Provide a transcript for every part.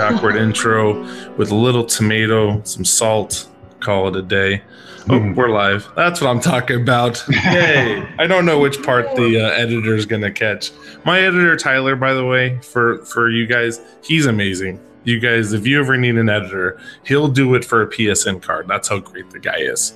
awkward intro with a little tomato, some salt, call it a day. Oh, Hmm. we're live. That's what I'm talking about. Yay. I don't know which part the uh, editor is going to catch. My editor, Tyler, by the way, for, for you guys, he's amazing. You guys, if you ever need an editor, he'll do it for a PSN card. That's how great the guy is.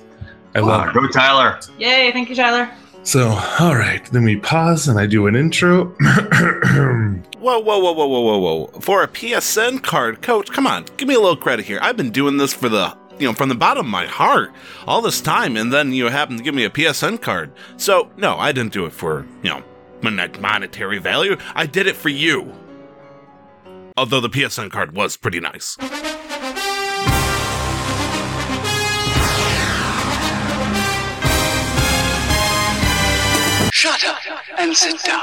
I love it. go Tyler. Yay, thank you, Tyler. So, all right, then we pause and I do an intro. Whoa, whoa, whoa, whoa, whoa, whoa, whoa. For a PSN card, coach, come on, give me a little credit here. I've been doing this for the, you know, from the bottom of my heart all this time, and then you happen to give me a PSN card. So, no, I didn't do it for, you know, monetary value. I did it for you. Although the PSN card was pretty nice. Shut up and sit down.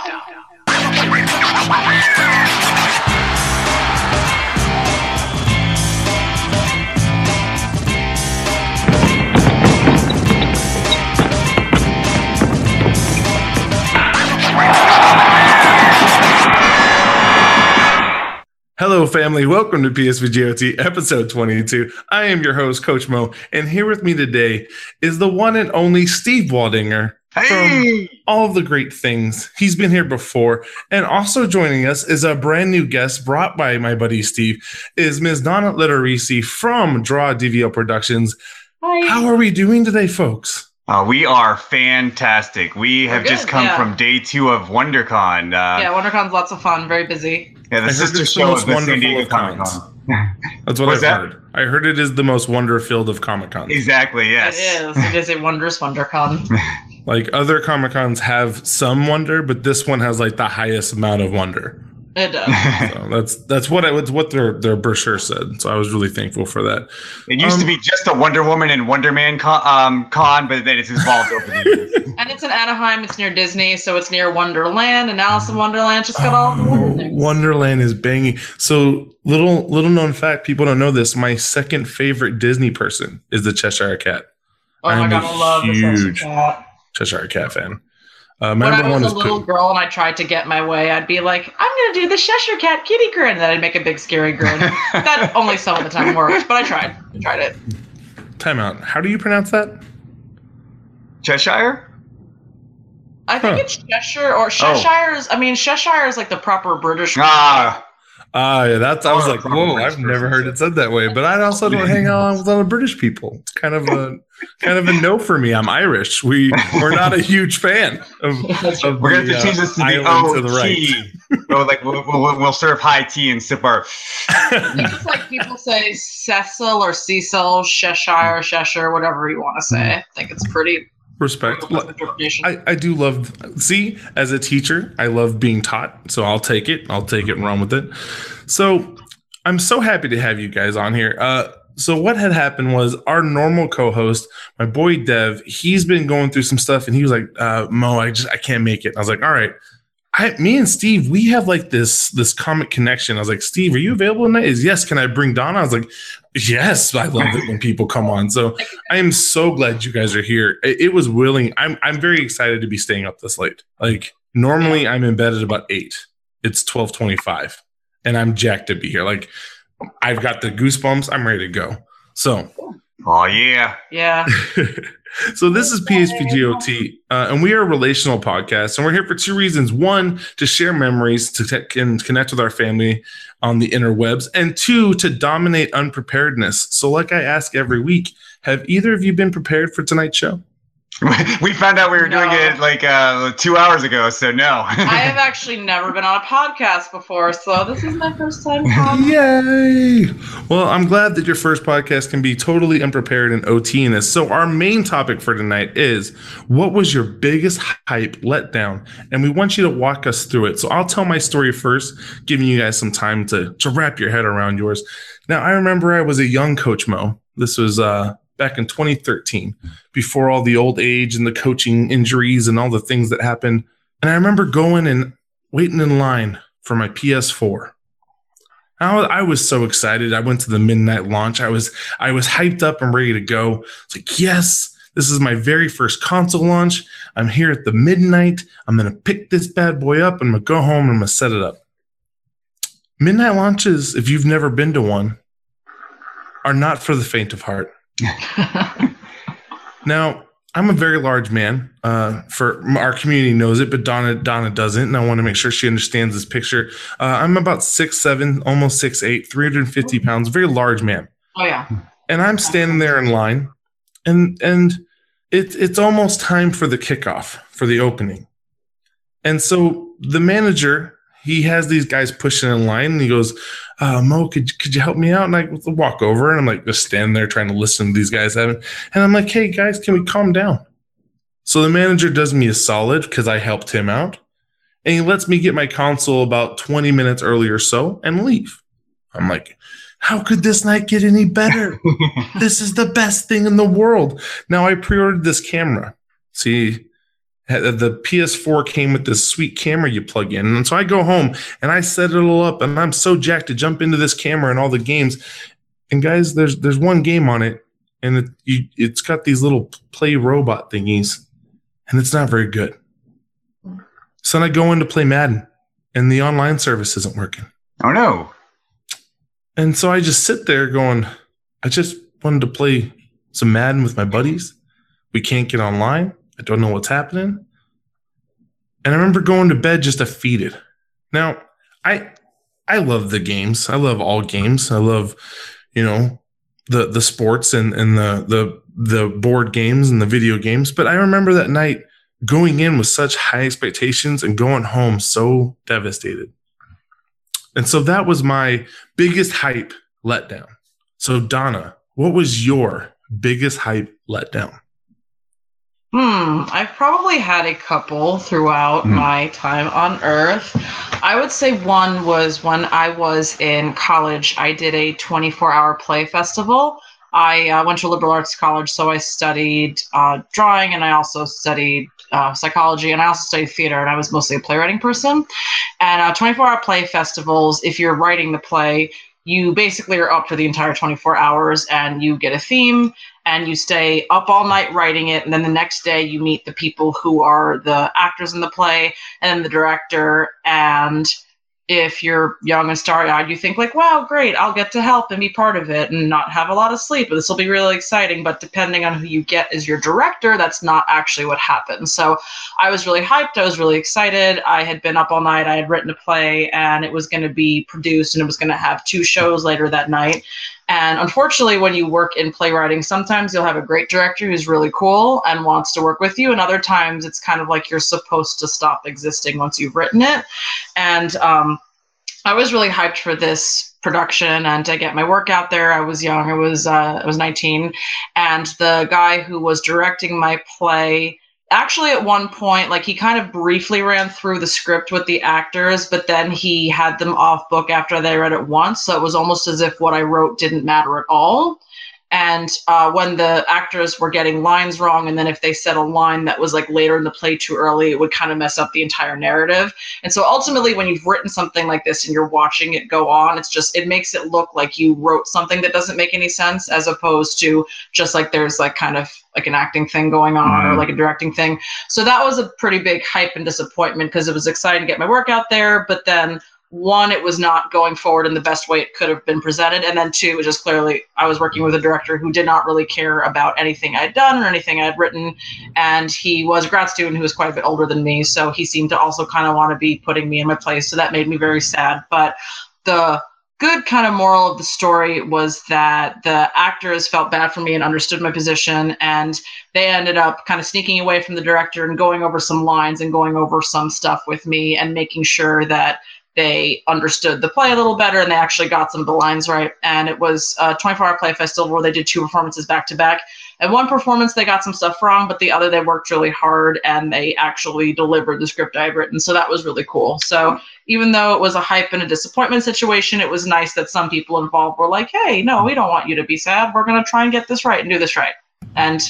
Hello, family. Welcome to PSVGOT episode 22. I am your host, Coach Mo, and here with me today is the one and only Steve Waldinger Hey. all the great things. He's been here before. And also joining us is a brand new guest brought by my buddy Steve, is Ms. Donna Litterisi from Draw DVL Productions. Hi. How are we doing today, folks? Uh, we are fantastic. We have We're just good, come yeah. from day two of WonderCon. Uh, yeah, WonderCon's lots of fun, very busy. yeah, I the heard sister it's the show most of the San wonderful Diego Comic. Con. That's what What's I've that? heard. I heard it is the most wonder filled of Comic Cons. exactly. Yes. It is. It is a wondrous WonderCon. Like other Comic Cons have some wonder, but this one has like the highest amount of wonder. It does. So that's that's what I was what their their brochure said. So I was really thankful for that. it used to Um, be just a Wonder Woman and Wonder Man con, um, con but then it's evolved over the years. And it's in Anaheim. It's near Disney, so it's near Wonderland. And Alice in Wonderland just got all Oh, things. Wonderland is banging. So little little known fact, people don't know this. My second favorite Disney person is the Cheshire Cat. Oh I'm god, a I love this huge cat. Cheshire Cat fan. Uh, When I number one was a little Pooh. girl and I tried to get my way, I'd be like, I'm gonna do the Cheshire Cat kitty grin. And then I'd make a big scary grin. that only some of the time worked, but I tried. I tried it. Time out. How do you pronounce that? Cheshire? I think Huh. it's Cheshire or Cheshire is. I mean, Cheshire is like the proper British. Ah, Ah, yeah, that's. I was like, whoa, I've never heard it said that way. But I also don't hang out with a lot of British people. It's kind of a kind of a no for me. I'm Irish. We we're not a huge fan of. of we're gonna have to change uh, this to the island O to the right. oh, like we'll, we'll, we'll serve high tea and sip our. I think like people say Cecil or Cecil, Cheshire, Cheshire, whatever you want to say. I think it's pretty. Respect. I, I do love see as a teacher i love being taught so i'll take it. I'll take it and run with it. So i'm so happy to have you guys on here. Uh so what had happened was our normal co-host my boy dev he's been going through some stuff and he was like uh mo i just i can't make it. I was like all right I, me and Steve, we have like this this comic connection. I was like, Steve, are you available tonight? Is yes. Can I bring Donna? I was like, yes. I love it when people come on. So I am so glad you guys are here. It, it was willing. I'm I'm very excited to be staying up this late. Like normally I'm in bed at about eight. It's twelve twenty five, and I'm jacked to be here. Like I've got the goosebumps. I'm ready to go. So Oh yeah. yeah. so this is PSVGOT, uh, and we are a relational podcast, and we're here for two reasons: one, to share memories, to te- and connect with our family on the interwebs, and two, to dominate unpreparedness. So, like I ask every week, have either of you been prepared for tonight's show? we found out we were doing it like uh, two hours ago, so no. I have actually never been on a podcast before, so this is my first time. Yay! Well, I'm glad that your first podcast can be totally unprepared and OT in this. So, our main topic for tonight is what was your biggest hype letdown? And we want you to walk us through it. So, I'll tell my story first, giving you guys some time to, to wrap your head around yours. Now, I remember I was a young Coach Mo. This was uh, back in 2013, before all the old age and the coaching injuries and all the things that happened. And I remember going and waiting in line for my PS4 I was, so excited. I went to the midnight launch. I was I was hyped up and ready to go. It's like, yes, this is my very first console launch. I'm here at the midnight. I'm gonna pick this bad boy up. I'm gonna go home and I'm gonna set it up. Midnight launches, if you've never been to one, are not for the faint of heart. Now, I'm a very large man. Uh, for our community knows it, but Donna Donna doesn't, and I want to make sure she understands this picture. Uh, I'm about six seven, almost six eight, 350 pounds, very large man, oh yeah. and I'm standing there in line, and and it's it's almost time for the kickoff for the opening, and so the manager he has these guys pushing in line, and he goes, uh, "Mo, could could you help me out?" And I walk over, and I'm like just standing there trying to listen to these guys having, and I'm like, "Hey guys, can we calm down?" So the manager does me a solid because I helped him out, and he lets me get my console about 20 minutes early or so and leave. I'm like, how could this night get any better? this is the best thing in the world. Now I pre-ordered this camera. See, the PS4 came with this sweet camera you plug in, and so I go home and I set it all up, and I'm so jacked to jump into this camera and all the games. And guys, there's there's one game on it, and it you, it's got these little play robot thingies, and it's not very good. So then I go in to play Madden, and the online service isn't working. oh no. And so I just sit there going, I just wanted to play some Madden with my buddies. We can't get online. I don't know what's happening. And I remember going to bed just defeated. Now, I I love the games. I love all games. I love, you know, the the sports and and the the the board games and the video games. But I remember that night going in with such high expectations and going home so devastated. And so that was my biggest hype letdown. So Donna, what was your biggest hype letdown? Hmm, I've probably had a couple throughout Hmm. my time on Earth. I would say one was when I was in college. I did a 24 hour play festival. I uh, went to a liberal arts college, so I studied uh, drawing and I also studied uh, psychology and I also studied theater, and I was mostly a playwriting person. And uh, 24 hour play festivals, if you're writing the play, you basically are up for the entire 24 hours and you get a theme and you stay up all night writing it and then the next day you meet the people who are the actors in the play and the director. And if you're young and starry-eyed you think like wow great i'll get to help and be part of it and not have a lot of sleep this will be really exciting. But depending on who you get as your director that's not actually what happens so i was really hyped i was really excited. I had been up all night i had written a play and it was going to be produced and it was going to have two shows later that night and unfortunately, when you work in playwriting, sometimes you'll have a great director who's really cool and wants to work with you, and other times it's kind of like you're supposed to stop existing once you've written it. And um, I was really hyped for this production and to get my work out there. I was young; I was uh, I was 19, and the guy who was directing my play actually at one point like he kind of briefly ran through the script with the actors but then he had them off book after they read it once so it was almost as if what i wrote didn't matter at all and uh, when the actors were getting lines wrong and then if they said a line that was like later in the play too early it would kind of mess up the entire narrative and so ultimately when you've written something like this and you're watching it go on it's just it makes it look like you wrote something that doesn't make any sense as opposed to just like there's like kind of like an acting thing going on or Mhm. like a directing thing so that was a pretty big hype and disappointment because it was exciting to get my work out there but then one, it was not going forward in the best way it could have been presented. And then two, it was just clearly I was working with a director who did not really care about anything I'd done or anything I'd written. And he was a grad student who was quite a bit older than me. So he seemed to also kind of want to be putting me in my place. So that made me very sad. But the good kind of moral of the story was that the actors felt bad for me and understood my position and they ended up kind of sneaking away from the director and going over some lines and going over some stuff with me and making sure that they understood the play a little better and they actually got some of the lines right. And it was a 24 hour play festival where they did two performances back to back. And one performance, they got some stuff wrong, but the other, they worked really hard and they actually delivered the script I had written. So that was really cool. So even though it was a hype and a disappointment situation, it was nice that some people involved were like, hey, no, we don't want you to be sad. We're going to try and get this right and do this right. And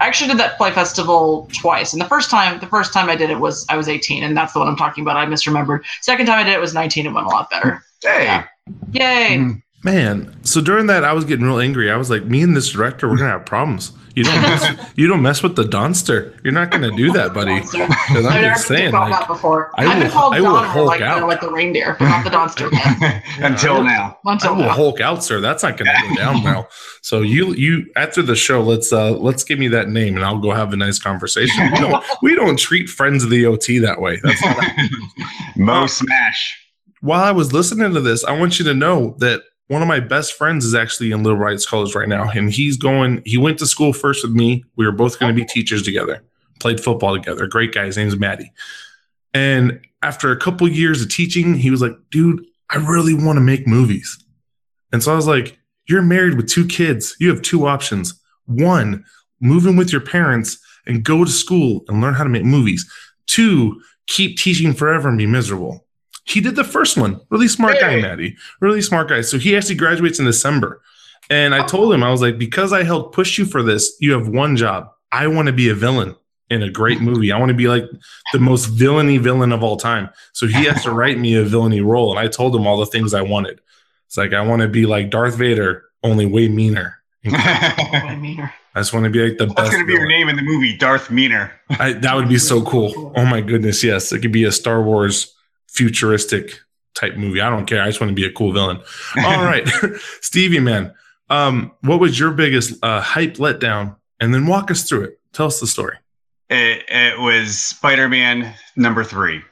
I actually did that play festival twice. And the first time, the first time I did it was I was 18, and that's the one I'm talking about. I misremembered. Second time I did it was 19. It went a lot better. Hey, Yeah. Yay! Mhm. Man, so during that, I was getting real angry. I was like, "Me and this director, we're gonna have problems. You don't mess, you don't mess with the Donster. You're not gonna do that, buddy." Monster. 'Cause I've I'm never just been saying, like, that before. I I've been will- called I will Donner, Hulk like, out. uh, like the reindeer, but not the Donster yet. Until now. I will now. Hulk out, sir. That's not going to go down well. So you, you after the show, let's uh let's give me that name, and I'll go have a nice conversation. We don't, we don't treat friends of the OT that way. That's not. Mo Smash. While I was listening to this, I want you to know that one of my best friends is actually in Little Rights College right now, and he's going. He went to school first with me. We were both going to be teachers together. Played football together. Great guy. His name's Maddie. And after a couple years of teaching, he was like, "Dude, I really want to make movies." And so I was like, "You're married with two kids. You have two options. One, move in with your parents and go to school and learn how to make movies. Two, keep teaching forever and be miserable." He did the first one. Really smart guy. Maddie. Really smart guy. So he actually graduates in December. And I told him, I was like, because I helped push you for this, you have one job. I want to be a villain in a great movie. I want to be like the most villainy villain of all time. So he has to write me a villainy role. And I told him all the things I wanted. It's like, I want to be like Darth Vader, only way meaner. Way meaner. I just want to be like the best. That's going to be your name in the movie, Darth Meaner. I, that would be so cool. Oh my goodness, yes. It could be a Star Wars futuristic type movie. I don't care. I just want to be a cool villain. All right. Stevie, man. Um, what was your biggest uh, hype letdown? And then walk us through it. Tell us the story. It, it was Spider Man number three.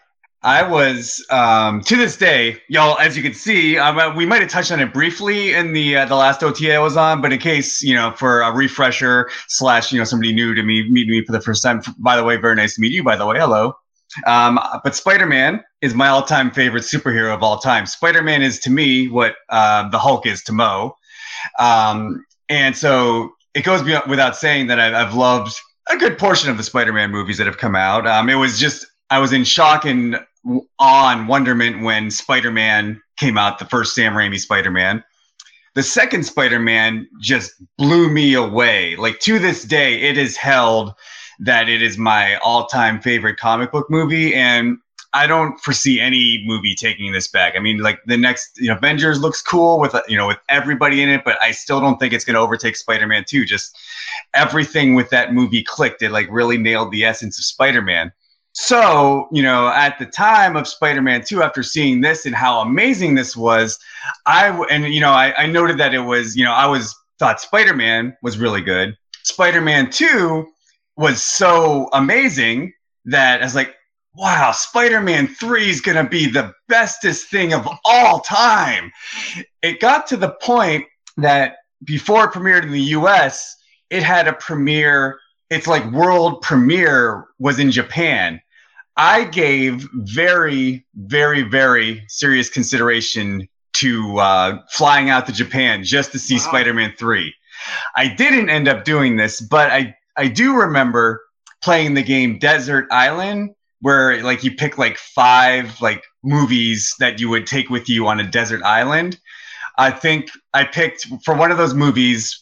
I was um, to this day, y'all. As you can see, um, uh, we might have touched on it briefly in the uh, the last OTA I was on, but in case you know, for a refresher slash you know somebody new to me meeting me for the first time. By the way, very nice to meet you. By the way, hello. Um, but Spider Man is my all time favorite superhero of all time. Spider Man is to me what uh, the Hulk is to Mo, um, and so it goes without saying that I've, I've loved a good portion of the Spider-Man movies that have come out. Um, it was just I was in shock and awe and wonderment when Spider-Man came out, the first Sam Raimi Spider-Man. The second Spider-Man just blew me away. Like to this day, it is held that it is my all-time favorite comic book movie, and I don't foresee any movie taking this back. I mean, like the next, you know, Avengers looks cool with you know with everybody in it, but I still don't think it's going to overtake Spider-Man 2. Just everything with that movie clicked. It like really nailed the essence of Spider-Man. So, you know, at the time of Spider-Man 2, after seeing this and how amazing this was, I and you know, I, I noted that it was, you know, I was thought Spider-Man was really good. Spider-Man 2 was so amazing that I was like, wow, Spider-Man 3 is gonna be the bestest thing of all time. It got to the point that before it premiered in the US, it had a premiere, its like world premiere was in Japan. I gave very, very, very serious consideration to uh, flying out to Japan just to see Wow. Spider-Man 3. I didn't end up doing this, but I, I do remember playing the game Desert Island, where like you pick like five like movies that you would take with you on a desert island. I think I picked for one of those movies.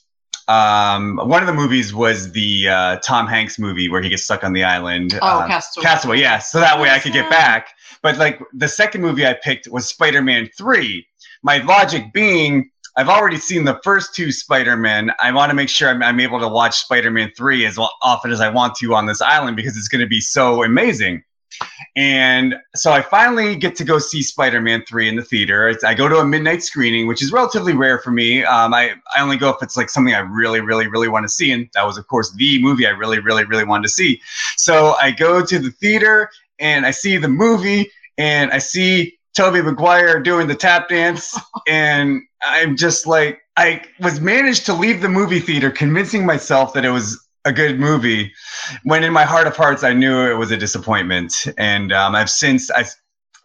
Um, one of the movies was the uh, Tom Hanks movie where he gets stuck on the island. Oh, uh, Castaway. Castaway, yeah. So that way I could get back. But like the second movie I picked was Spider-Man 3. My logic being I've already seen the first two Spider-Man. I want to make sure I'm, I'm able to watch Spider-Man 3 as often as I want to on this island because it's going to be so amazing. And so I finally get to go see Spider-Man 3 in the theater. It's, I go to a midnight screening, which is relatively rare for me. Um, I, I only go if it's like something I really, really, really want to see. And that was, of course, the movie I really, really, really wanted to see. So I go to the theater and I see the movie and I see Tobey Maguire doing the tap dance. and I'm just like, I was managed to leave the movie theater convincing myself that it was a good movie when in my heart of hearts I knew it was a disappointment. And um, I've since, I've,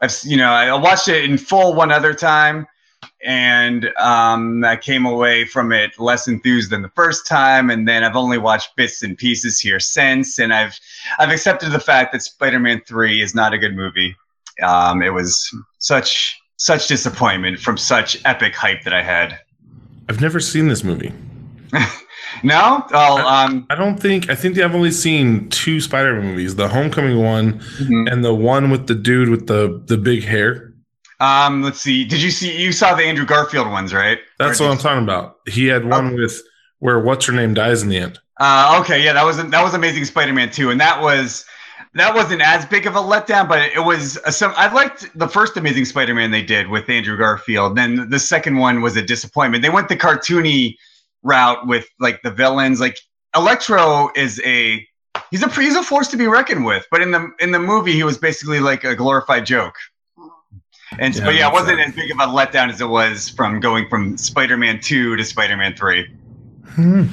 I've, you know, I watched it in full one other time and um, I came away from it less enthused than the first time. And then I've only watched bits and pieces here since, and I've I've accepted the fact that Spider-Man Three is not a good movie. Um, it was such such disappointment from such epic hype that I had. I've never seen this movie. No, well, um, I don't think I think I've only seen two Spider-Man movies: the Homecoming one mhm. and the one with the dude with the the big hair. Um, let's see. Did you see? You saw the Andrew Garfield ones, right? That's Or what I'm talking about. He had one with where what's her name dies in the end. Uh, okay, yeah, that was that was Amazing Spider-Man 2, and that was that wasn't as big of a letdown, but it was a, some. I liked the first Amazing Spider-Man they did with Andrew Garfield. Then the second one was a disappointment. They went the cartoony route with like the villains. Like Electro is a he's a he's a force to be reckoned with, but in the in the movie he was basically like a glorified joke. And Yeah, but yeah, it wasn't right. as big of a letdown as it was from going from Spider-Man 2 to Spider-Man 3. Hmm.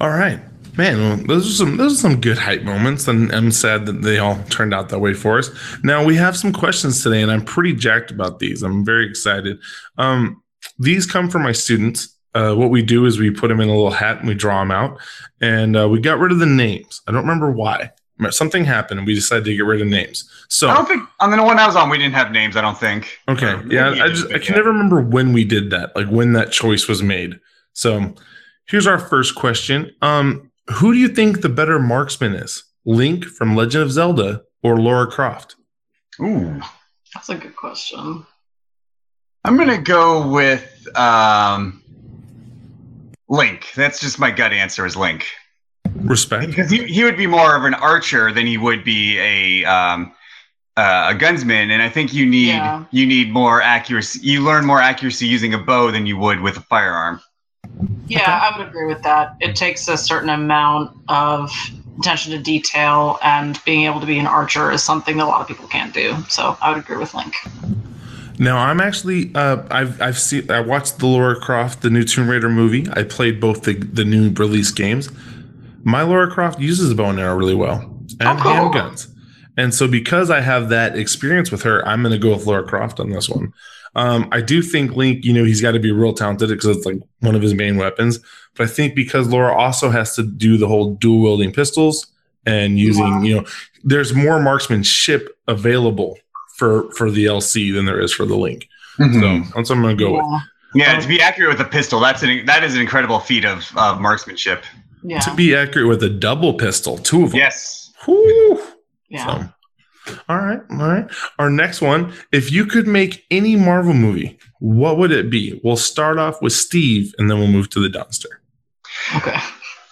All right, man. Well, those are some those are some good hype moments, and I'm sad that they all turned out that way for us. Now we have some questions today, and I'm pretty jacked about these. I'm very excited. Um, these come from my students. Uh, what we do is we put them in a little hat and we draw them out, and uh, we got rid of the names. I don't remember why. Something happened, and we decided to get rid of names. So I don't think on the one I was on we didn't have names. I don't think. Okay. Or Yeah, I just I can yeah. never remember when we did that, like when that choice was made. So here's our first question. Um, who do you think the better marksman is? Link from Legend of Zelda or Laura Croft? Ooh, That's a good question. I'm gonna go with um, Link. That's just my gut answer is Link Respect. because he, he would be more of an archer than he would be a um, uh, a gunsman, and I think you need Yeah. you need more accuracy. You learn more accuracy using a bow than you would with a firearm. Yeah, I would agree with that. It takes a certain amount of attention to detail, and being able to be an archer is something that a lot of people can't do. So I would agree with Link. Now I'm actually uh, I've I've seen I watched the Laura Croft the new Tomb Raider movie. I played both the the new release games. My Laura Croft uses a bow and arrow really well and Oh, cool. handguns. And so because I have that experience with her, I'm going to go with Laura Croft on this one. Um, I do think Link, you know, he's got to be real talented because it's like one of his main weapons. But I think because Laura also has to do the whole dual wielding pistols and using, Wow. you know, there's more marksmanship available for for the LC than there is for the Link. So that's what I'm going to go with. yeah. yeah, to be accurate with a pistol, that's an that is an incredible feat of, of marksmanship. Yeah. To be accurate with a double pistol, two of them. Yes. Whew. yeah. So, all right, all right. Our next one, if you could make any Marvel movie, what would it be? We'll start off with Steve and then we'll move to the dumpster. Okay.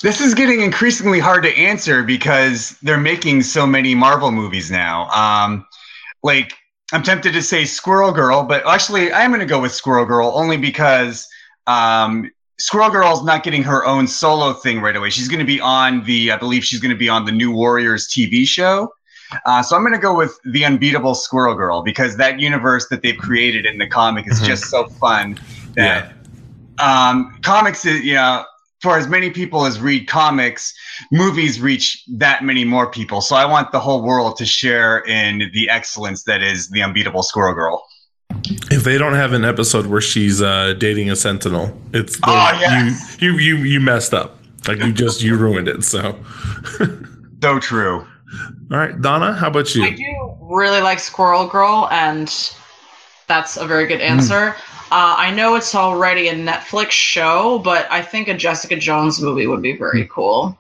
This is getting increasingly hard to answer because they're making so many Marvel movies now. Um, like, I'm tempted to say Squirrel Girl, but actually, I'm going to go with Squirrel Girl only because um, Squirrel Girl's not getting her own solo thing right away. She's going to be on the, I believe she's going to be on the New Warriors TV show. Uh, so I'm going to go with the unbeatable Squirrel Girl because that universe that they've created in the comic is Mhm. just so fun. That um, comics, is, you know, for as many people as read comics, movies reach that many more people. So I want the whole world to share in the excellence that is the unbeatable Squirrel Girl. If they don't have an episode where she's uh, dating a sentinel, it's Oh, yes. you, you you you messed up. Like you just you ruined it. So, So true. all right, Donna, how about you? I you? do really like Squirrel Girl, and that's a very good answer. Uh, I know it's already a Netflix show, but I think a Jessica Jones movie would be very cool.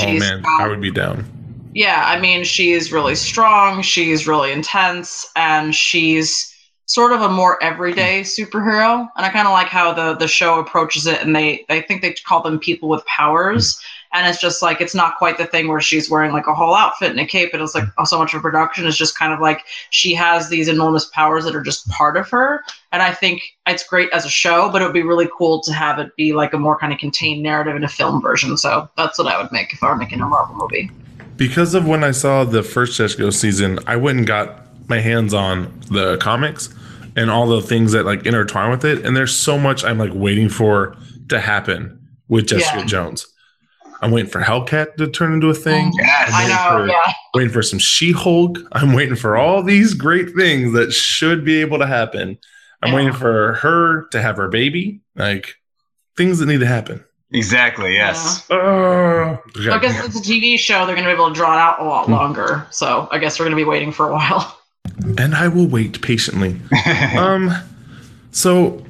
Oh man, got- I would be down. yeah, I mean, she's really strong, she's really intense, and she's sort of a more everyday superhero. And I kind of like how the the show approaches it, and they I think they call them people with powers. And it's just like it's not quite the thing where she's wearing like a whole outfit and a cape. It's like oh, so much of production is just kind of like she has these enormous powers that are just part of her. And I think it's great as a show, but it would be really cool to have it be like a more kind of contained narrative in a film version. So that's what I would make if I were making a Marvel movie. Because of when I saw the first Jessica season, I went and got my hands on the comics and all the things that like intertwine with it. And there's so much I'm like waiting for to happen with Jessica Yeah. Jones. I'm waiting for Hellcat to turn into a thing. Yes. I know, for- yeah. Waiting for some She-Hulk. I'm waiting for all these great things that should be able to happen. I'm Yeah. waiting for her to have her baby. Like things that need to happen. Exactly. Yes. Oh, So I guess it's a TV show. They're going to be able to draw it out a lot Hmm. longer. So I guess we're going to be waiting for a while. and I will wait patiently. um so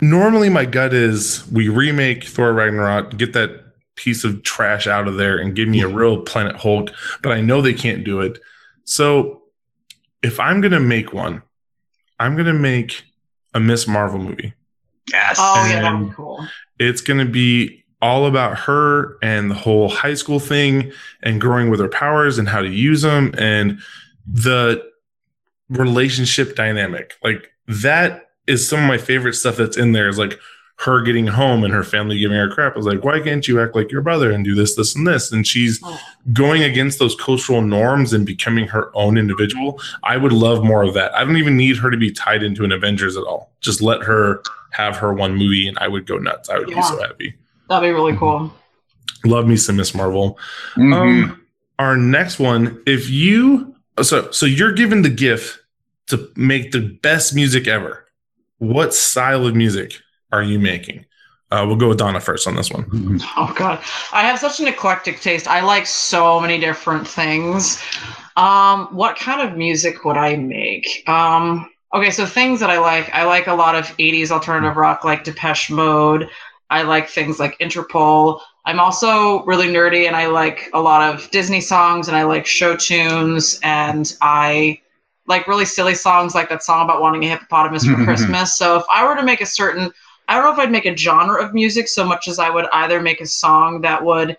normally my gut is we remake Thor Ragnarok, get that piece of trash out of there and give me a mm-hmm. real Planet Hulk, but I know they can't do it. So if I'm going to make one, I'm gonna make a Miss Marvel movie. Yes. Oh yeah, that would be cool. It's gonna be all about her and the whole high school thing and growing with her powers and how to use them and the relationship dynamic. Like that is some of my favorite stuff that's in there is like her getting home and her family giving her crap. I was like, why can't you act like your brother and do this, this, and this? And she's Oh. going against those cultural norms and becoming her own individual. I would love more of that. I don't even need her to be tied into an Avengers at all. Just let her have her one movie and I would go nuts. I would be so happy. That'd be really cool. Love me some Miss Marvel. Mhm. Um, our next one, if you so so you're given the gift to make the best music ever. What style of music are you making? Uh, we'll go with Donna first on this one. Oh god, I have such an eclectic taste. I like so many different things. Um, what kind of music would I make? Um, okay, so things that I like, I like a lot of '80s alternative rock, like Depeche Mode. I like things like Interpol. I'm also really nerdy, and I like a lot of Disney songs, and I like show tunes, and I like really silly songs, like that song about wanting a hippopotamus for Christmas. So if I were to make a certain I don't know if I'd make a genre of music so much as I would either make a song that would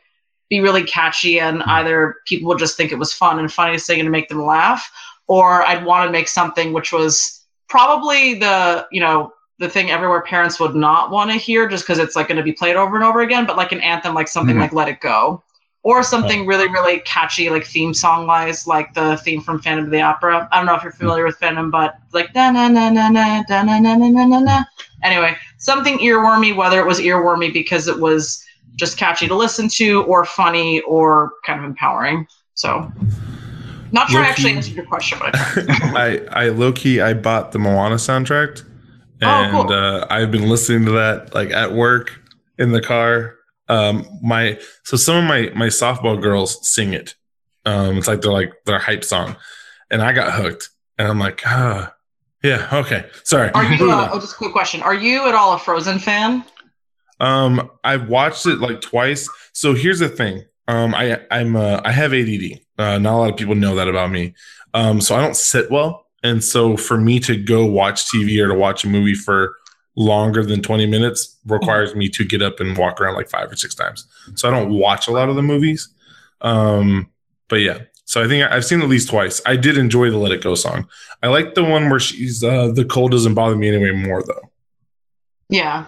be really catchy and either people would just think it was fun and funny to sing and make them laugh, or I'd want to make something which was probably the, you know, the thing everywhere parents would not want to hear just because it's like going to be played over and over again, but like an anthem, like something Mhm. like Let It Go. Or something really, really catchy, like theme song wise, like the theme from Phantom of the Opera. I don't know if you're familiar with Phantom, but like na na na na na na na na na na na. Anyway, something earwormy, whether it was earwormy because it was just catchy to listen to, or funny, or kind of empowering. So, not sure I actually Low-key- answered your question, but I. I I low key I bought the Moana soundtrack, Oh, cool. uh, I've been listening to that like at work in the car. Um, my so some of my my softball girls sing it. Um, it's like they're like their hype song, and I got hooked, and I'm like, ah, yeah, okay, sorry. Are you? Uh, oh, just a quick question. Are you at all a Frozen fan? Um, I've watched it like twice. So here's the thing. Um, I I'm uh, I have ADD. Uh, not a lot of people know that about me. Um, so I don't sit well, and so for me to go watch TV or to watch a movie for longer than 20 minutes requires me to get up and walk around like five or six times. So I don't watch a lot of the movies. Um, but yeah. So I think I've seen at least twice. I did enjoy the Let It Go song. I like the one where she's uh, the cold doesn't bother me anyway more though. Yeah.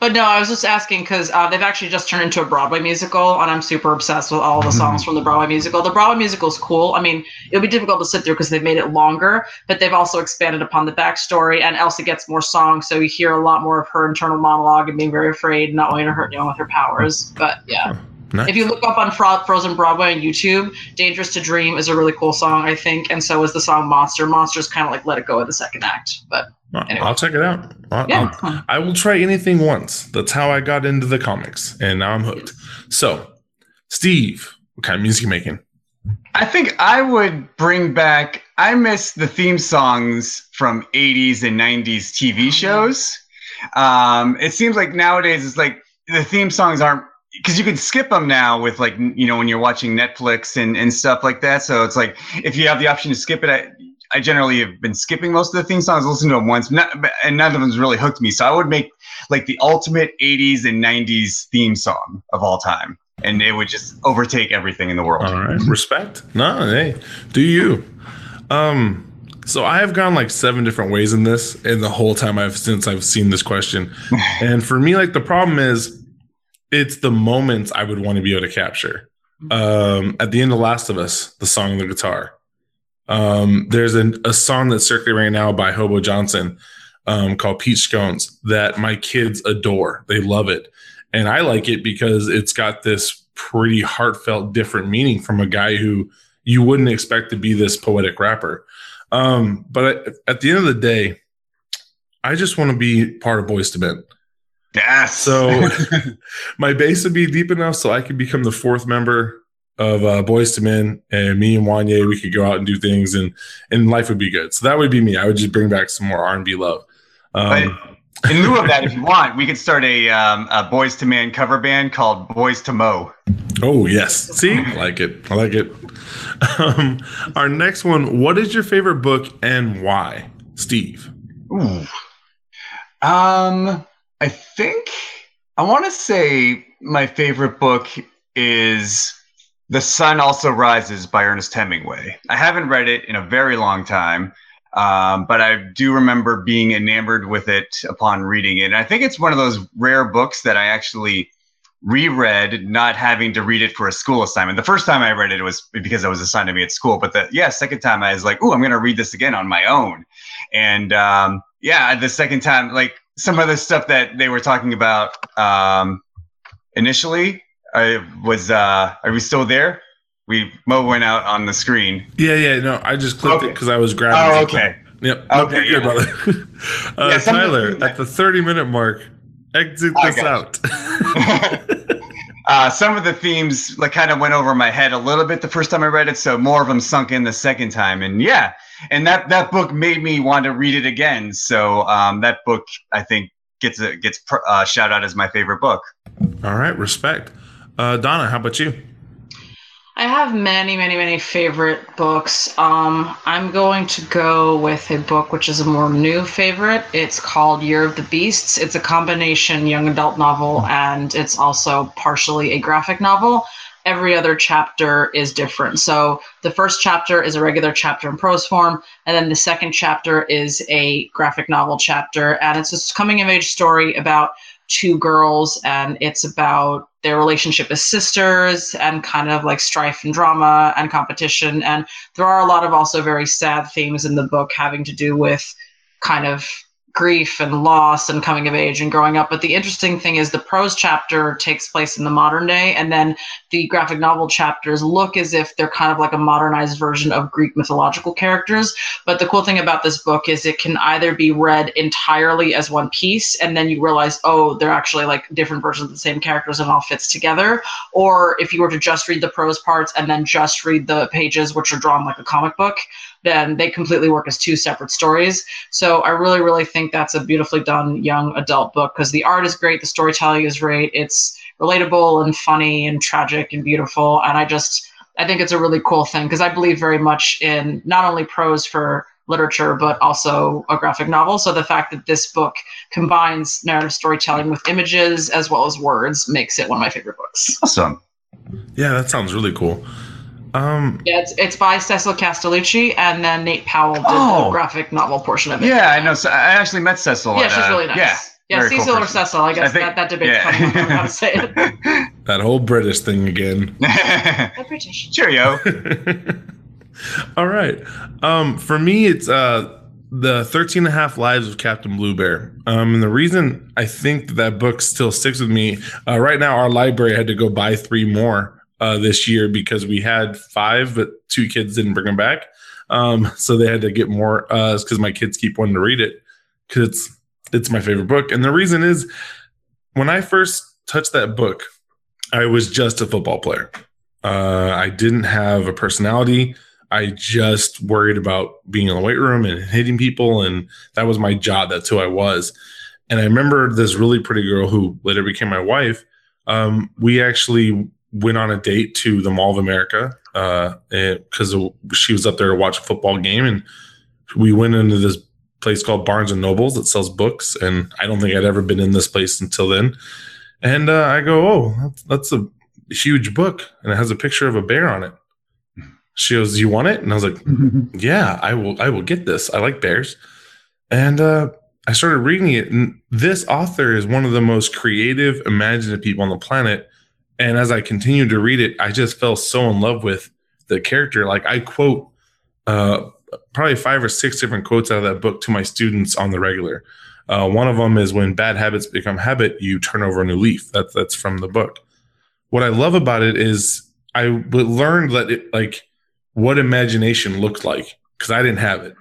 But no, I was just asking because uh, they've actually just turned into a Broadway musical, and I'm super obsessed with all the songs from the Broadway musical. The Broadway musical is cool. I mean, it'll be difficult to sit through because they've made it longer, but they've also expanded upon the backstory, and Elsa gets more songs, so you hear a lot more of her internal monologue and being very afraid, not wanting to hurt anyone with her powers. But yeah. Nice. If you look up on Fro- Frozen Broadway on YouTube, Dangerous to Dream is a really cool song, I think, and so is the song Monster. Monster's kind of like Let It Go at the second act. But Anyway. I'll check it out. I'll- yeah. I'll- I will try anything once. That's how I got into the comics, and now I'm hooked. So, Steve, what kind of music you making? I think I would bring back. I miss the theme songs from 80s and 90s TV shows. Um, it seems like nowadays it's like the theme songs aren't because you can skip them now with like you know when you're watching Netflix and, and stuff like that. So it's like if you have the option to skip it, I, I generally have been skipping most of the theme songs. Listen to them once, not, and none of them's really hooked me. So I would make like the ultimate 80s and 90s theme song of all time, and it would just overtake everything in the world. All right, respect. No, hey, do you? Um, so I have gone like seven different ways in this, and the whole time I've since I've seen this question, and for me, like the problem is, it's the moments I would want to be able to capture. Um, at the end of Last of Us, the song on the guitar. Um, there's an, a song that's circulating right now by Hobo Johnson um, called Peach Scones that my kids adore. They love it. And I like it because it's got this pretty heartfelt, different meaning from a guy who you wouldn't expect to be this poetic rapper. Um, but at the end of the day, I just want to be part of Boyz II Men. Yes. So my base would be deep enough so I could become the fourth member of uh, Boyz II Men, and me and Wanye, we could go out and do things, and and life would be good. So that would be me. I would just bring back some more R and B love. Um, in lieu of that, if you want, we could start a, um, a Boys to Man cover band called Boys to Mo. oh yes, see, I like it. I like it. Um, our next one. What is your favorite book and why? Steve. Ooh. Um, I think I want to say my favorite book is The Sun Also Rises by Ernest Hemingway. I haven't read it in a very long time, um, but I do remember being enamored with it upon reading it. And I think it's one of those rare books that I actually reread, not having to read it for a school assignment. The first time I read it, it was because I was assigned to me at school. But the yeah, second time I was like, "Oh, I'm to read this again on my own." And um, yeah, the second time, like some of the stuff that they were talking about um, initially, I was. Uh, are we still there? We Mo went out on the screen. Yeah, yeah. No, I just clicked Okay. it because I was grabbing. Oh, okay. Yep. No, Okay, good, yeah. brother. uh, Yeah, some of the Tyler, at the 30 minute mark, exit this out. uh, some of the themes like kind of went over my head a little bit the first time I read it, so more of them sunk in the second time. And yeah, and that that book made me want to read it again. So um, that book, I think, gets a, gets pr- uh, shout out as my favorite book. All right, respect. Uh, Donna, how about you? I have many, many, many favorite books. Um, I'm going to go with a book which is a more new favorite. It's called Year of the Beasts. It's a combination young adult novel and it's also partially a graphic novel. Every other chapter is different. So the first chapter is a regular chapter in prose form, and then the second chapter is a graphic novel chapter, and it's a coming of age story about two girls and it's about their relationship as sisters and kind of like strife and drama and competition and there are a lot of also very sad themes in the book having to do with kind of grief and loss and coming of age and growing up but the interesting thing is the prose chapter takes place in the modern day and then the graphic novel chapters look as if they're kind of like a modernized version of greek mythological characters but the cool thing about this book is it can either be read entirely as one piece, and then you realize, oh, they're actually like different versions of the same characters and all fits together. Or if you were to just read the prose parts and then just read the pages, which are drawn like a comic book, then they completely work as two separate stories. So I really, really think that's a beautifully done young adult book because the art is great, the storytelling is great, it's relatable and funny and tragic and beautiful. And I just, I think it's a really cool thing because I believe very much in not only prose for literature but also a graphic novel. So the fact that this book combines narrative storytelling with images as well as words makes it one of my favorite books. Awesome. Yeah, that sounds really cool. Um, Yeah, it's, it's by Cecil Castellucci and then Nate Powell did Oh. the graphic novel portion of it. Yeah, I know. So I actually met Cecil. Yeah, at, she's uh, really nice. Yeah, Yeah, very cool Cecil or person. Cecil. I guess I think- that, that debate's yeah. coming up how to say it. that whole British thing again. The British. Cheerio. All right. Um, for me, it's uh, the 13 and a half lives of Captain Blue Bear. Um, and the reason I think that, that book still sticks with me uh, right now, our library had to go buy three more uh, this year because we had five, but two kids didn't bring them back. Um, so they had to get more because my kids keep wanting to read it because it's it's my favorite book. And the reason is when I first touched that book, I was just a football player. Uh, I didn't have a personality. I just worried about being in the weight room and hitting people, and that was my job. That's who I was. And I remember this really pretty girl who later became my wife. Um, we actually went on a date to the Mall of America uh because she was up there to watch a football game, and we went into this place called Barnes and Nobles that sells books. And I don't think I'd ever been in this place until then. And uh, I go, oh, that's, that's a huge book, and it has a picture of a bear on it. She goes, "You want it?" And I was like, "Yeah, I will. I will get this. I like bears." And uh, I started reading it, and this author is one of the most creative, imaginative people on the planet. And as I continued to read it, I just fell so in love with the character. Like I quote uh, probably five or six different quotes out of that book to my students on the regular. Uh, one of them is when bad habits become habit, you turn over a new leaf. That's that's from the book. What I love about it is I learned that it like what imagination looked like because I didn't have it.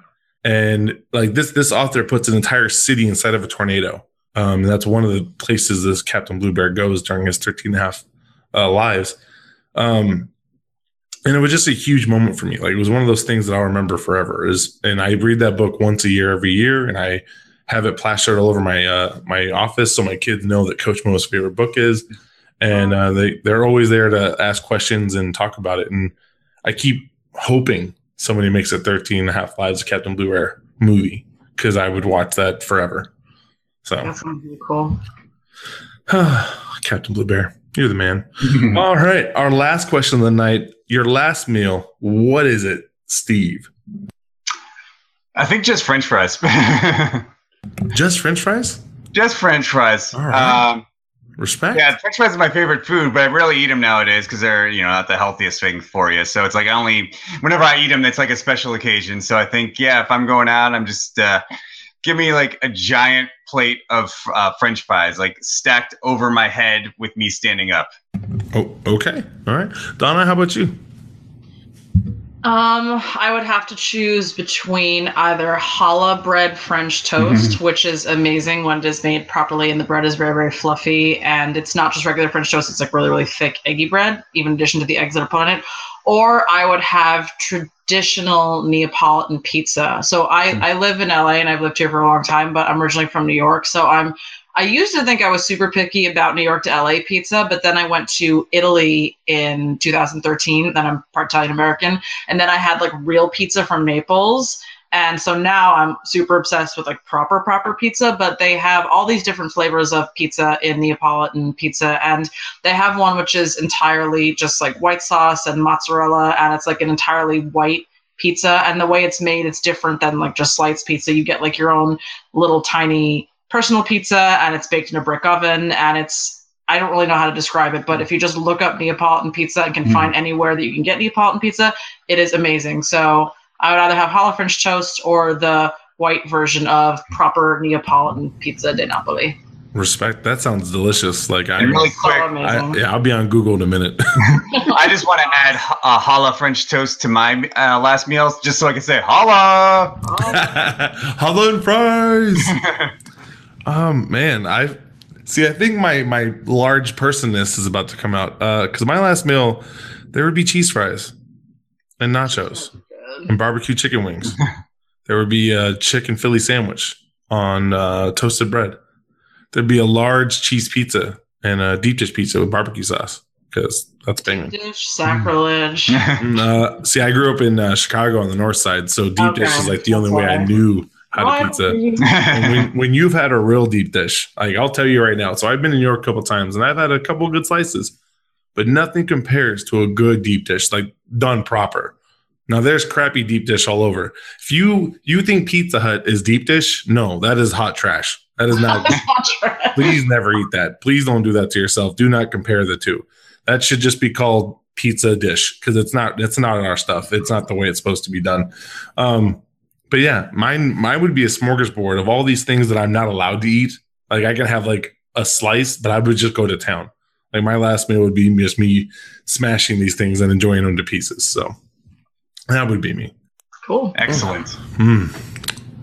And like this, this author puts an entire city inside of a tornado. Um, that's one of the places this Captain Blue Bear goes during his 13 and a half uh, lives. Um, and it was just a huge moment for me. Like it was one of those things that I'll remember forever. Is and I read that book once a year, every year, and I have it plastered all over my uh, my office so my kids know that Coach Mo's favorite book is, and uh, they they're always there to ask questions and talk about it. And I keep hoping somebody makes a 13 and a half lives of Captain Blue Bear movie because I would watch that forever. So, That sounds really cool. Captain Blue Bear, you're the man. All right, our last question of the night. Your last meal. What is it, Steve? I think just French fries. Just French fries? just French fries. All right. Um, Respect. yeah, French fries are my favorite food, but I rarely eat them nowadays because they're you know not the healthiest thing for you. So it's like I only whenever I eat them, it's like a special occasion. So I think yeah, if I'm going out, I'm just uh, give me like a giant plate of uh, French fries, like stacked over my head with me standing up. Oh, okay. All right. Donna, how about you? Um, I would have to choose between either challah bread French toast, which is amazing when it is made properly and the bread is very, very fluffy and it's not just regular French toast, it's like really, really thick eggy bread, even in addition to the eggs that are put on it. Or I would have traditional Neapolitan pizza. So I, hmm. I live in LA and I've lived here for a long time, but I'm originally from New York. So I'm I used to think I was super picky about New York to LA pizza, but then I went to Italy in 2013. Then I'm part Italian American. And then I had like real pizza from Naples. And so now I'm super obsessed with like proper, proper pizza, but they have all these different flavors of pizza in Neapolitan pizza. And they have one which is entirely just like white sauce and mozzarella, and it's like an entirely white pizza. And the way it's made, it's different than like just slice pizza. You get like your own little tiny personal pizza and it's baked in a brick oven and it's I don't really know how to describe it, but if you just look up Neapolitan pizza and can Mm. find anywhere that you can get Neapolitan pizza, it is amazing. So I would either have challah French toast or the white version of proper Neapolitan pizza de Napoli. Respect. That sounds delicious. Like I, And really So quick, I, yeah, I'll be on Google in a minute. I just want to add a challah French toast to my uh, last meals, just so I can say challah. Challah and fries. Um, man, I see. I think my my large personness is about to come out. Uh, because my last meal, there would be cheese fries and nachos and barbecue chicken wings. there would be a chicken Philly sandwich on uh, toasted bread. There'd be a large cheese pizza and a deep dish pizza with barbecue sauce because that's banging. Dish sacrilege. Mm, Uh, see, I grew up in uh, Chicago on the north side, so deep dish is like the only way I knew how to pizza. And when, when you've had a real deep dish, like I'll tell you right now. So I've been in New York a couple times, and I've had a couple good slices, but nothing compares to a good deep dish, like done proper. Now there's crappy deep dish all over. If you you think Pizza Hut is deep dish, no, that is hot trash. That is not. please never eat that. Please don't do that to yourself. Do not compare the two. That should just be called pizza dish because it's not. It's not our stuff. It's not the way it's supposed to be done. Um, but yeah, mine mine would be a smorgasbord of all these things that I'm not allowed to eat. Like I could have like a slice, but I would just go to town. Like my last meal would be just me smashing these things and enjoying them to pieces. So that would be me. Cool. Excellent. Hmm.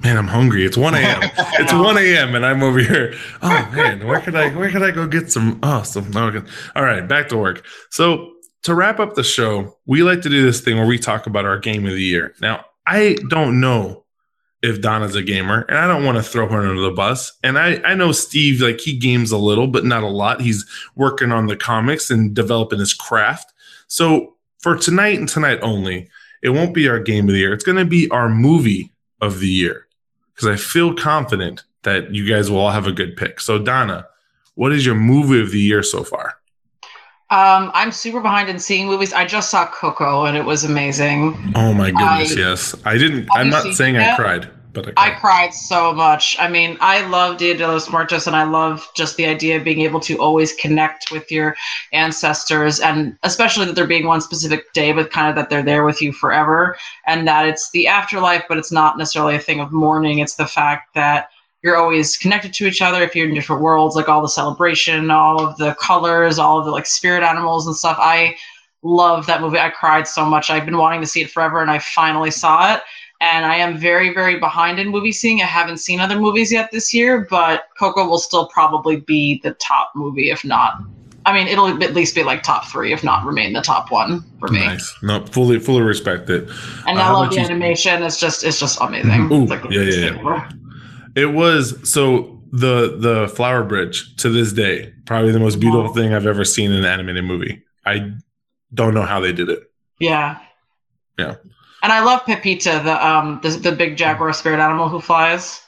Man, I'm hungry. It's 1 a.m. it's 1 a.m. and I'm over here. Oh man, where could I where could I go get some oh some okay. all right, back to work. So to wrap up the show, we like to do this thing where we talk about our game of the year. Now, I don't know if Donna's a gamer, and I don't want to throw her under the bus. And I, I know Steve, like he games a little, but not a lot. He's working on the comics and developing his craft. So for tonight and tonight only, it won't be our game of the year. It's going to be our movie of the year because I feel confident that you guys will all have a good pick. So, Donna, what is your movie of the year so far? Um, I'm super behind in seeing movies. I just saw Coco and it was amazing. Oh my goodness, I- yes. I didn't, I'm not saying I cried, but I I cried. cried so much. I mean, I love Dia de los Muertos and I love just the idea of being able to always connect with your ancestors and especially that there being one specific day, but kind of that they're there with you forever and that it's the afterlife, but it's not necessarily a thing of mourning. It's the fact that you're always connected to each other if you're in different worlds, like all the celebration, all of the colors, all of the like spirit animals and stuff. I love that movie. I cried so much. I've been wanting to see it forever and I finally saw it and I am very, very behind in movie seeing. I haven't seen other movies yet this year, but Coco will still probably be the top movie, if not. I mean, it'll at least be like top three, if not remain the top one for me. Nice. No, fully, fully respect it. And Uh, I love the you? animation. It's just, it's just amazing. Ooh, it's like yeah, yeah, yeah. It was so the the flower bridge to this day, probably the most beautiful thing I've ever seen in an animated movie. I don't know how they did it. Yeah. Yeah. And I love Pepita, the um, the, the big jaguar spirit animal who flies.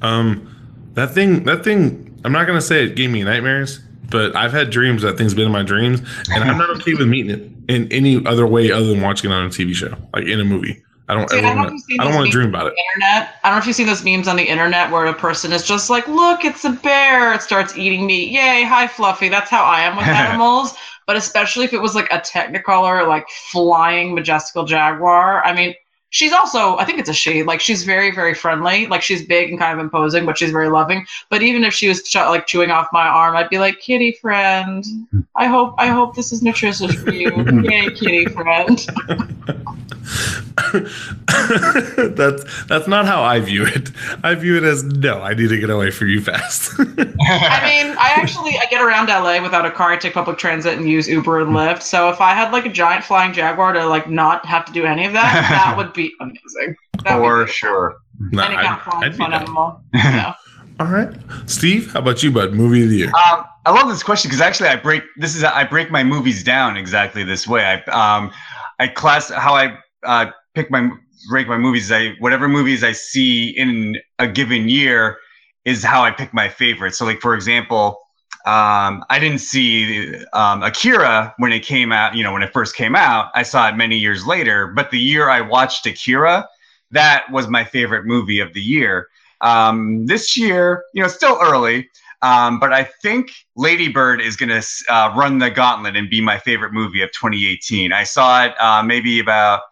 Um, that thing, that thing. I'm not gonna say it gave me nightmares, but I've had dreams that thing's been in my dreams, and I'm not okay with meeting it in any other way other than watching it on a TV show, like in a movie. I don't Dude, ever I don't want to. I don't want to dream about it. internet. I don't know if you've seen those memes on the internet where a person is just like, "Look, it's a bear." It starts eating meat. Yay! Hi, Fluffy. That's how I am with animals. But especially if it was like a Technicolor, like flying majestical jaguar. I mean, she's also. I think it's a she. Like she's very, very friendly. Like she's big and kind of imposing, but she's very loving. But even if she was ch- like chewing off my arm, I'd be like, "Kitty friend, I hope I hope this is nutritious for you. Yay, kitty friend." that's that's not how I view it. I view it as no. I need to get away from you fast. I mean, I actually I get around LA without a car. I take public transit and use Uber and Lyft. So if I had like a giant flying jaguar to like not have to do any of that, that would be amazing. That would For be sure. Nah, Any kind of I'd- flying I'd be fun animal. Yeah. All right, Steve. How about you, bud? Movie of the year. Um, I love this question because actually I break this is I break my movies down exactly this way. I um I class how I uh, pick my rank my movies. I whatever movies I see in a given year is how I pick my favorites. So like for example, um, I didn't see um, Akira when it came out. You know when it first came out. I saw it many years later. But the year I watched Akira, that was my favorite movie of the year. Um, this year, you know, still early. Um, but I think Lady Bird is going to uh, run the gauntlet and be my favorite movie of 2018. I saw it uh, maybe about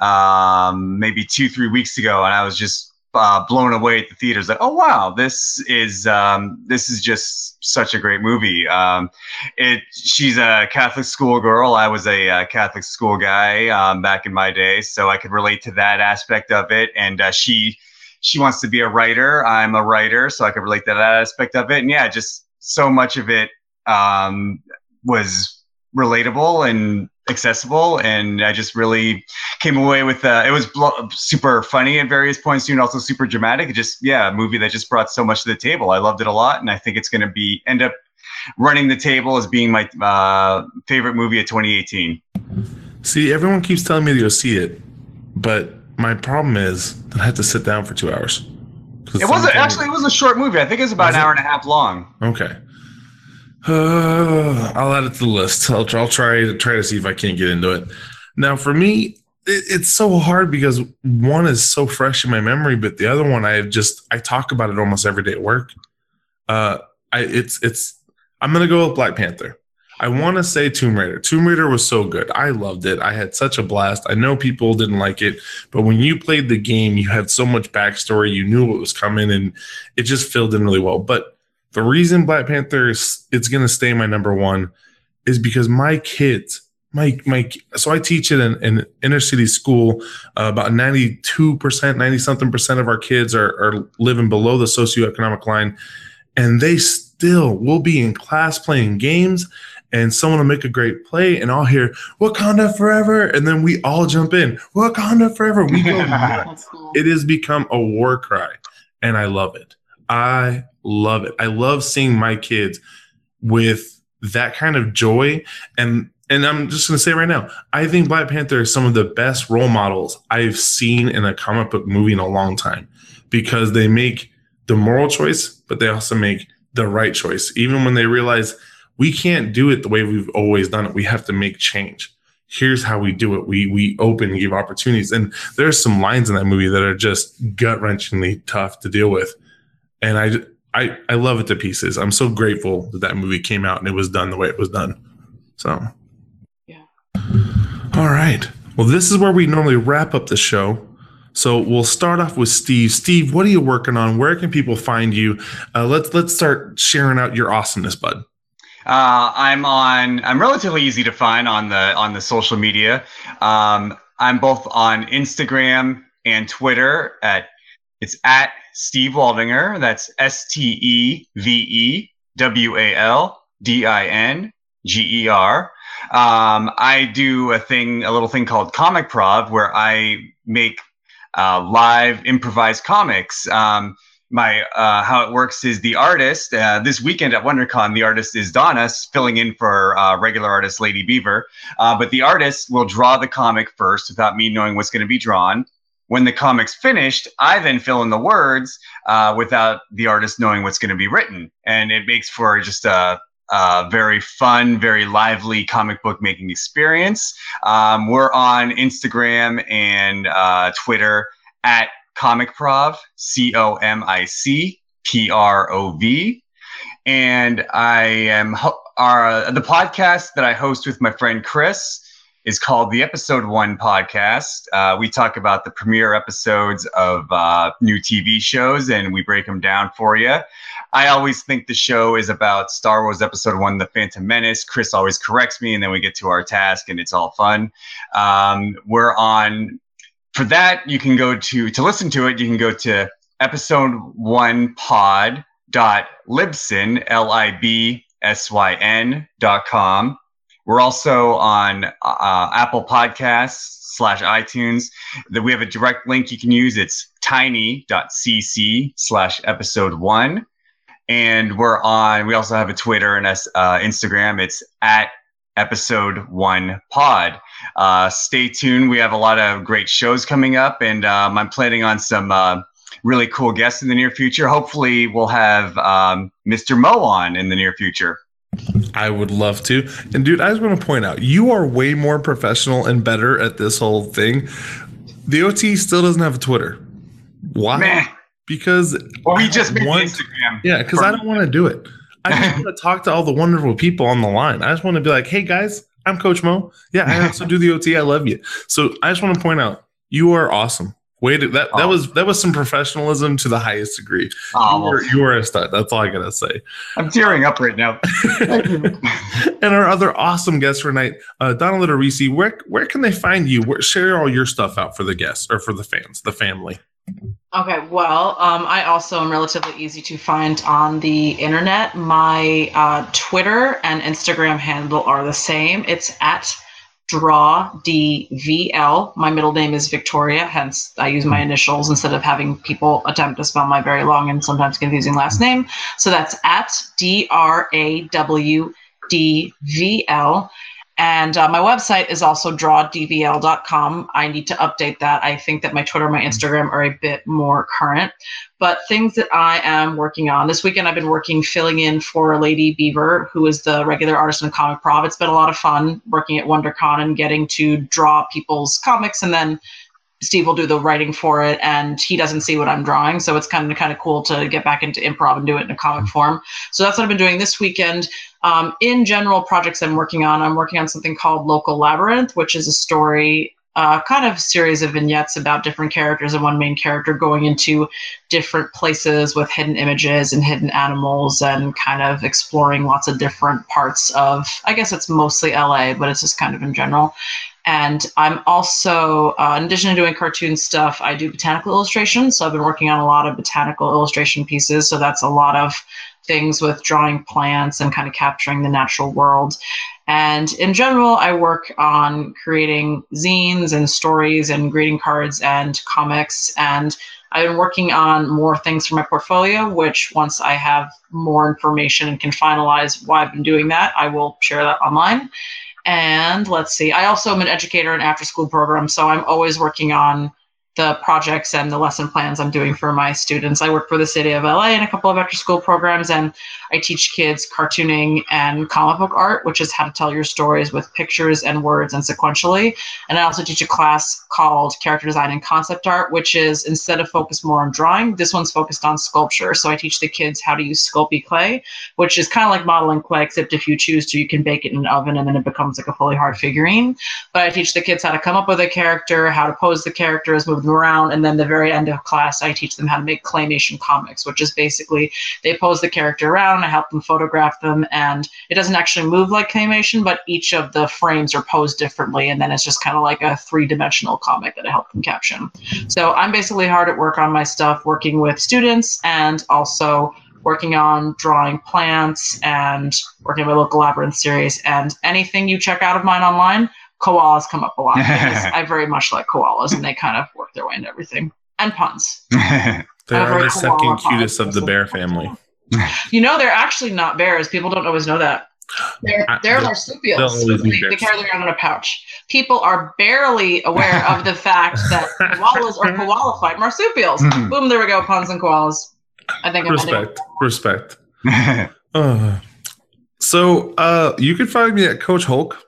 um, maybe two, three weeks ago, and I was just uh, blown away at the theaters. Like, oh wow, this is um, this is just such a great movie. Um, it she's a Catholic school girl. I was a uh, Catholic school guy um, back in my day, so I could relate to that aspect of it. And uh, she she wants to be a writer. I'm a writer, so I could relate to that aspect of it. And yeah, just so much of it um, was relatable and accessible, and I just really came away with. Uh, it was blo- super funny at various points too, and also super dramatic. It just yeah, a movie that just brought so much to the table. I loved it a lot, and I think it's going to be end up running the table as being my uh, favorite movie of 2018. See, everyone keeps telling me to go see it, but my problem is that I have to sit down for two hours It wasn't actually. It was a short movie. I think it was about Was an it? hour and a half long. Okay. Uh, I'll add it to the list. I'll, I'll try to try to see if I can't get into it. Now, for me, it, it's so hard because one is so fresh in my memory, but the other one I just I talk about it almost every day at work. Uh, I it's it's I'm gonna go with Black Panther. I want to say Tomb Raider. Tomb Raider was so good. I loved it. I had such a blast. I know people didn't like it, but when you played the game, you had so much backstory. You knew what was coming, and it just filled in really well. But the reason Black Panther is it's going to stay my number one is because my kids, my my, so I teach at an, an inner city school. Uh, about ninety two percent, ninety something percent of our kids are are living below the socioeconomic line, and they still will be in class playing games. And someone will make a great play, and I'll hear Wakanda forever, and then we all jump in Wakanda forever. We go it has become a war cry and i love it i love it. I love seeing my kids with that kind of joy. And and i'm just going to say right now i think black panther is some of the best role models i've seen in a comic book movie in a long time because they make the moral choice but they also make the right choice. Even when they realize we can't do it the way we've always done it we have to make change. Here's how we do it. We we open and give opportunities. And there's some lines in that movie that are just gut wrenchingly tough to deal with, and I, I I love it to pieces. I'm so grateful that that movie came out and it was done the way it was done. So, Yeah. All right. Well, this is where we normally wrap up the show. So we'll start off with Steve. Steve, what are you working on? Where can people find you? Uh, let's let's start sharing out your awesomeness, bud. Uh, I'm on. I'm relatively easy to find on the on the social media. Um, I'm both on Instagram and Twitter at it's at Steve Waldinger. That's S T E V E W A L D I N G E R. Um, I do a thing, a little thing called Comic Prov, where I make uh, live improvised comics. Um, my uh, how it works is the artist uh, this weekend at WonderCon. The artist is Donna, filling in for uh, regular artist Lady Beaver. Uh, but the artist will draw the comic first without me knowing what's going to be drawn. When the comic's finished, I then fill in the words uh, without the artist knowing what's going to be written, and it makes for just a, a very fun, very lively comic book making experience. Um, we're on Instagram and uh, Twitter at ComicProv, C O M I C P R O V. And I am ho- our, the podcast that I host with my friend Chris is called the Episode One Podcast. Uh, we talk about the premiere episodes of uh, new TV shows and we break them down for you. I always think the show is about Star Wars Episode One, The Phantom Menace. Chris always corrects me, and then we get to our task, and it's all fun. Um, we're on for that. You can go to to listen to it. You can go to episode one pod dot libsyn l i b s y n dot com. We're also on uh, Apple Podcasts slash iTunes. That we have a direct link you can use. It's tiny.cc slash episode one. And we're on, we also have a Twitter and uh, Instagram. It's at episode one pod. Uh, stay tuned. We have a lot of great shows coming up, and um, I'm planning on some uh, really cool guests in the near future. Hopefully, we'll have um, Mr. Mo on in the near future. I would love to. And dude, I just want to point out, you are way more professional and better at this whole thing. The OT still doesn't have a Twitter. Why? Meh. Because Well, we just made want- Instagram. Yeah, because I don't want to do it. I just want to talk to all the wonderful people on the line. I just want to be like, hey guys, I'm Coach Mo. Yeah, I also do the OT. I love you. So I just want to point out, you are awesome. Wait, that that Oh. was that was some professionalism to the highest degree. Oh, you, well, were, you were a stud. That's all I gotta say. I'm tearing up right now. and our other awesome guest for tonight, uh, Donna Litterisi, where where can they find you? Where, share all your stuff out for the guests or for the fans, the family. Okay, well, um, I also am relatively easy to find on the internet. My uh, Twitter and Instagram handle are the same. It's at drawdvl. My middle name is Victoria, hence I use my initials instead of having people attempt to spell my very long and sometimes confusing last name. So that's at d r a w d v l. And uh, my website is also drawdvl.com. I need to update that. I think that my Twitter and my Instagram are a bit more current. But things that I am working on this weekend, I've been working filling in for Lady Beaver, who is the regular artist in Comic Prov. It's been a lot of fun working at WonderCon and getting to draw people's comics, and then Steve will do the writing for it, and he doesn't see what I'm drawing. So it's kind of kind of cool to get back into improv and do it in a comic form. So that's what I've been doing this weekend. Um, in general, projects I'm working on, I'm working on something called Local Labyrinth, which is a story, uh, kind of series of vignettes about different characters and one main character going into different places with hidden images and hidden animals and kind of exploring lots of different parts of, I guess it's mostly LA, but it's just kind of in general. And I'm also, uh, in addition to doing cartoon stuff, I do botanical illustration. So I've been working on a lot of botanical illustration pieces. So that's a lot of things with drawing plants and kind of capturing the natural world. And in general, I work on creating zines and stories and greeting cards and comics. And I've been working on more things for my portfolio, which once I have more information and can finalize why I've been doing that, I will share that online. And let's see, I also am an educator in after school programs, so I'm always working on the projects and the lesson plans I'm doing for my students. I work for the city of LA in a couple of after school programs, and I teach kids cartooning and comic book art, which is how to tell your stories with pictures and words and sequentially. And I also teach a class called character design and concept art, which is instead of focused more on drawing, this one's focused on sculpture. So I teach the kids how to use Sculpey clay, which is kind of like modeling clay, except if you choose to, you can bake it in an oven and then it becomes like a fully hard figurine. But I teach the kids how to come up with a character, how to pose the characters, move them around, and then the very end of class, I teach them how to make claymation comics, which is basically they pose the character around, I help them photograph them, and it doesn't actually move like claymation, but each of the frames are posed differently, and then it's just kind of like a three-dimensional comic that I help them caption. So I'm basically hard at work on my stuff, working with students and also working on drawing plants and working on my local labyrinth series. And anything you check out of mine online, koalas come up a lot because I very much like koalas and they kind of work their way into everything. And puns. they're the second cutest fan. of the bear family. You know, they're actually not bears. People don't always know that. They're, they're they'll- marsupials. they'll always They, they bears. carry around in a pouch. People are barely aware of the fact that koalas are koala-fied marsupials. Mhm. Boom, there we go, puns and koalas. I think I'm Respect. Respect. Uh, so uh, you can find me at Coach Hulk,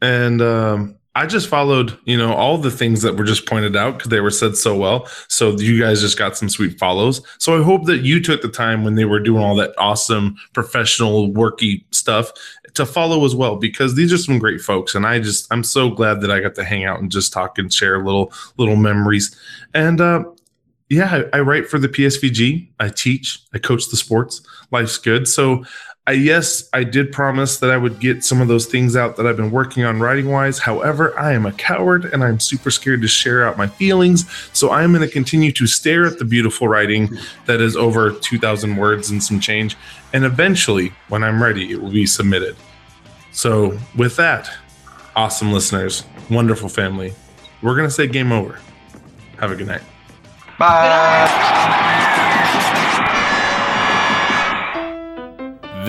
and um, I just followed, you know, all the things that were just pointed out because they were said so well. So you guys just got some sweet follows. So I hope that you took the time when they were doing all that awesome professional worky stuff to follow as well because these are some great folks, and I just I'm so glad that I got to hang out and just talk and share little little memories. And uh, yeah, I, I write for the PSVG. I teach. I coach the sports. Life's good. So I yes, I did promise that I would get some of those things out that I've been working on writing wise. However, I am a coward and I'm super scared to share out my feelings. So I am going to continue to stare at the beautiful writing that is over 2,000 words and some change. And eventually, when I'm ready, it will be submitted. So with that, awesome listeners, wonderful family, we're going to say game over. Have a good night. Bye.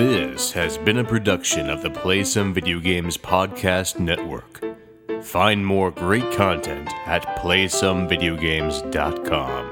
This has been a production of the Play Some Video Games Podcast Network. Find more great content at playsomevideogames.com.